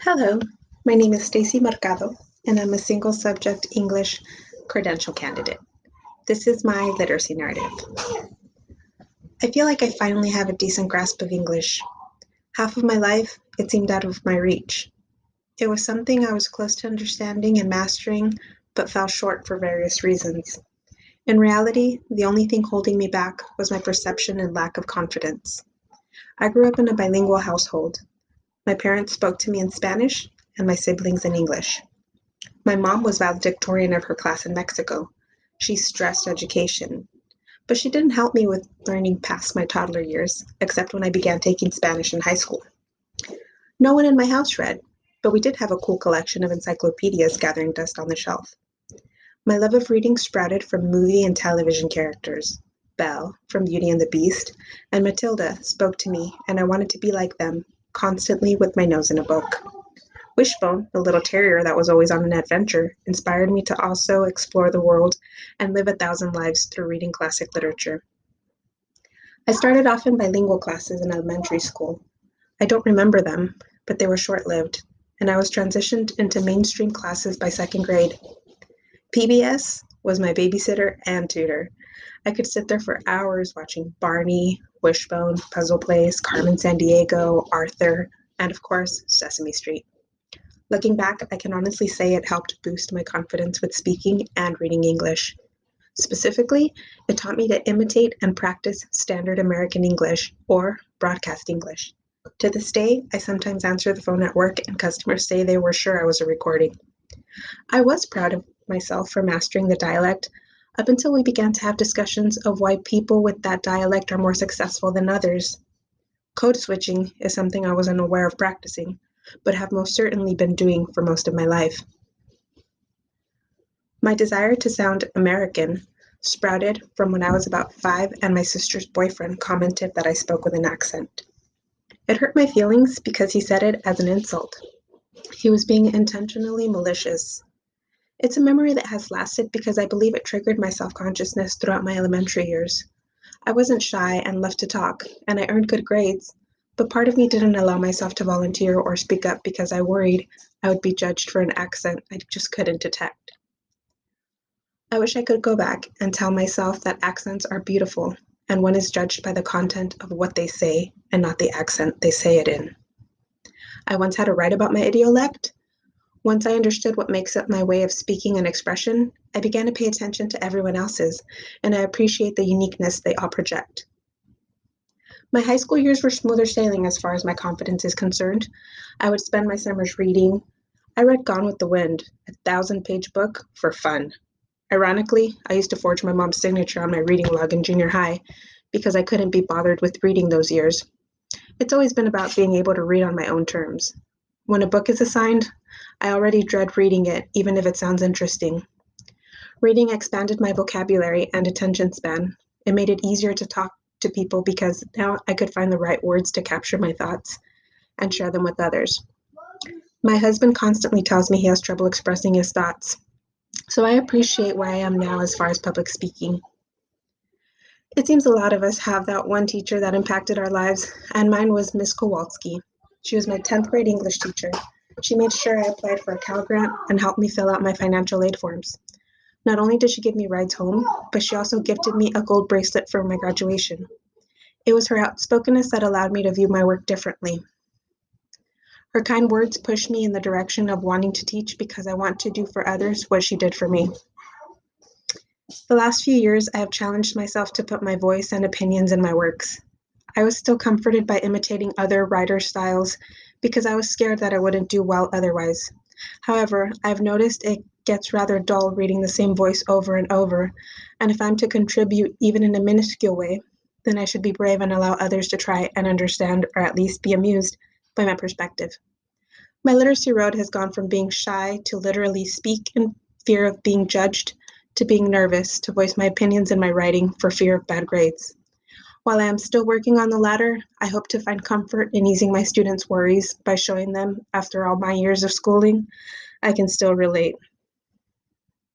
Hello, my name is Stacy Mercado, and I'm a single subject English credential candidate. This is my literacy narrative. I feel like I finally have a decent grasp of English. Half of my life, it seemed out of my reach. It was something I was close to understanding and mastering, but fell short for various reasons. In reality, the only thing holding me back was my perception and lack of confidence. I grew up in a bilingual household, my parents spoke to me in Spanish and my siblings in English. My mom was valedictorian of her class in Mexico. She stressed education, but she didn't help me with learning past my toddler years, except when I began taking Spanish in high school. No one in my house read, but we did have a cool collection of encyclopedias gathering dust on the shelf. My love of reading sprouted from movie and television characters. Belle from Beauty and the Beast and Matilda spoke to me, and I wanted to be like them constantly with my nose in a book. Wishbone, the little terrier that was always on an adventure, inspired me to also explore the world and live a thousand lives through reading classic literature. I started off in bilingual classes in elementary school. I don't remember them, but they were short lived, and I was transitioned into mainstream classes by second grade. PBS was my babysitter and tutor. I could sit there for hours watching Barney, Wishbone, Puzzle Place, Carmen Sandiego, Arthur, and of course, Sesame Street. Looking back, I can honestly say it helped boost my confidence with speaking and reading English. Specifically, it taught me to imitate and practice standard American English or broadcast English. To this day, I sometimes answer the phone at work and customers say they were sure I was a recording. I was proud of myself for mastering the dialect, up until we began to have discussions of why people with that dialect are more successful than others. Code switching is something I was unaware of practicing, but have most certainly been doing for most of my life. My desire to sound American sprouted from when I was about five and my sister's boyfriend commented that I spoke with an accent. It hurt my feelings because he said it as an insult. He was being intentionally malicious. It's a memory that has lasted because I believe it triggered my self consciousness throughout my elementary years. I wasn't shy and loved to talk, and I earned good grades, but part of me didn't allow myself to volunteer or speak up because I worried I would be judged for an accent I just couldn't detect. I wish I could go back and tell myself that accents are beautiful and one is judged by the content of what they say and not the accent they say it in. I once had to write about my idiolect, once I understood what makes up my way of speaking and expression, I began to pay attention to everyone else's, and I appreciate the uniqueness they all project. My high school years were smoother sailing as far as my confidence is concerned. I would spend my summers reading. I read Gone with the Wind, a thousand page book, for fun. Ironically, I used to forge my mom's signature on my reading log in junior high because I couldn't be bothered with reading those years. It's always been about being able to read on my own terms. When a book is assigned, I already dread reading it, even if it sounds interesting. Reading expanded my vocabulary and attention span. It made it easier to talk to people because now I could find the right words to capture my thoughts and share them with others. My husband constantly tells me he has trouble expressing his thoughts, so I appreciate where I am now as far as public speaking. It seems a lot of us have that one teacher that impacted our lives, and mine was Miss Kowalski. She was my 10th grade English teacher. She made sure I applied for a Cal Grant and helped me fill out my financial aid forms. Not only did she give me rides home, but she also gifted me a gold bracelet for my graduation. It was her outspokenness that allowed me to view my work differently. Her kind words pushed me in the direction of wanting to teach because I want to do for others what she did for me. The last few years, I have challenged myself to put my voice and opinions in my works. I was still comforted by imitating other writer styles because I was scared that I wouldn't do well otherwise. However, I've noticed it gets rather dull reading the same voice over and over, and if I'm to contribute even in a minuscule way, then I should be brave and allow others to try and understand or at least be amused by my perspective. My literacy road has gone from being shy to literally speak in fear of being judged to being nervous to voice my opinions in my writing for fear of bad grades. While I am still working on the latter, I hope to find comfort in easing my students' worries by showing them, after all my years of schooling, I can still relate.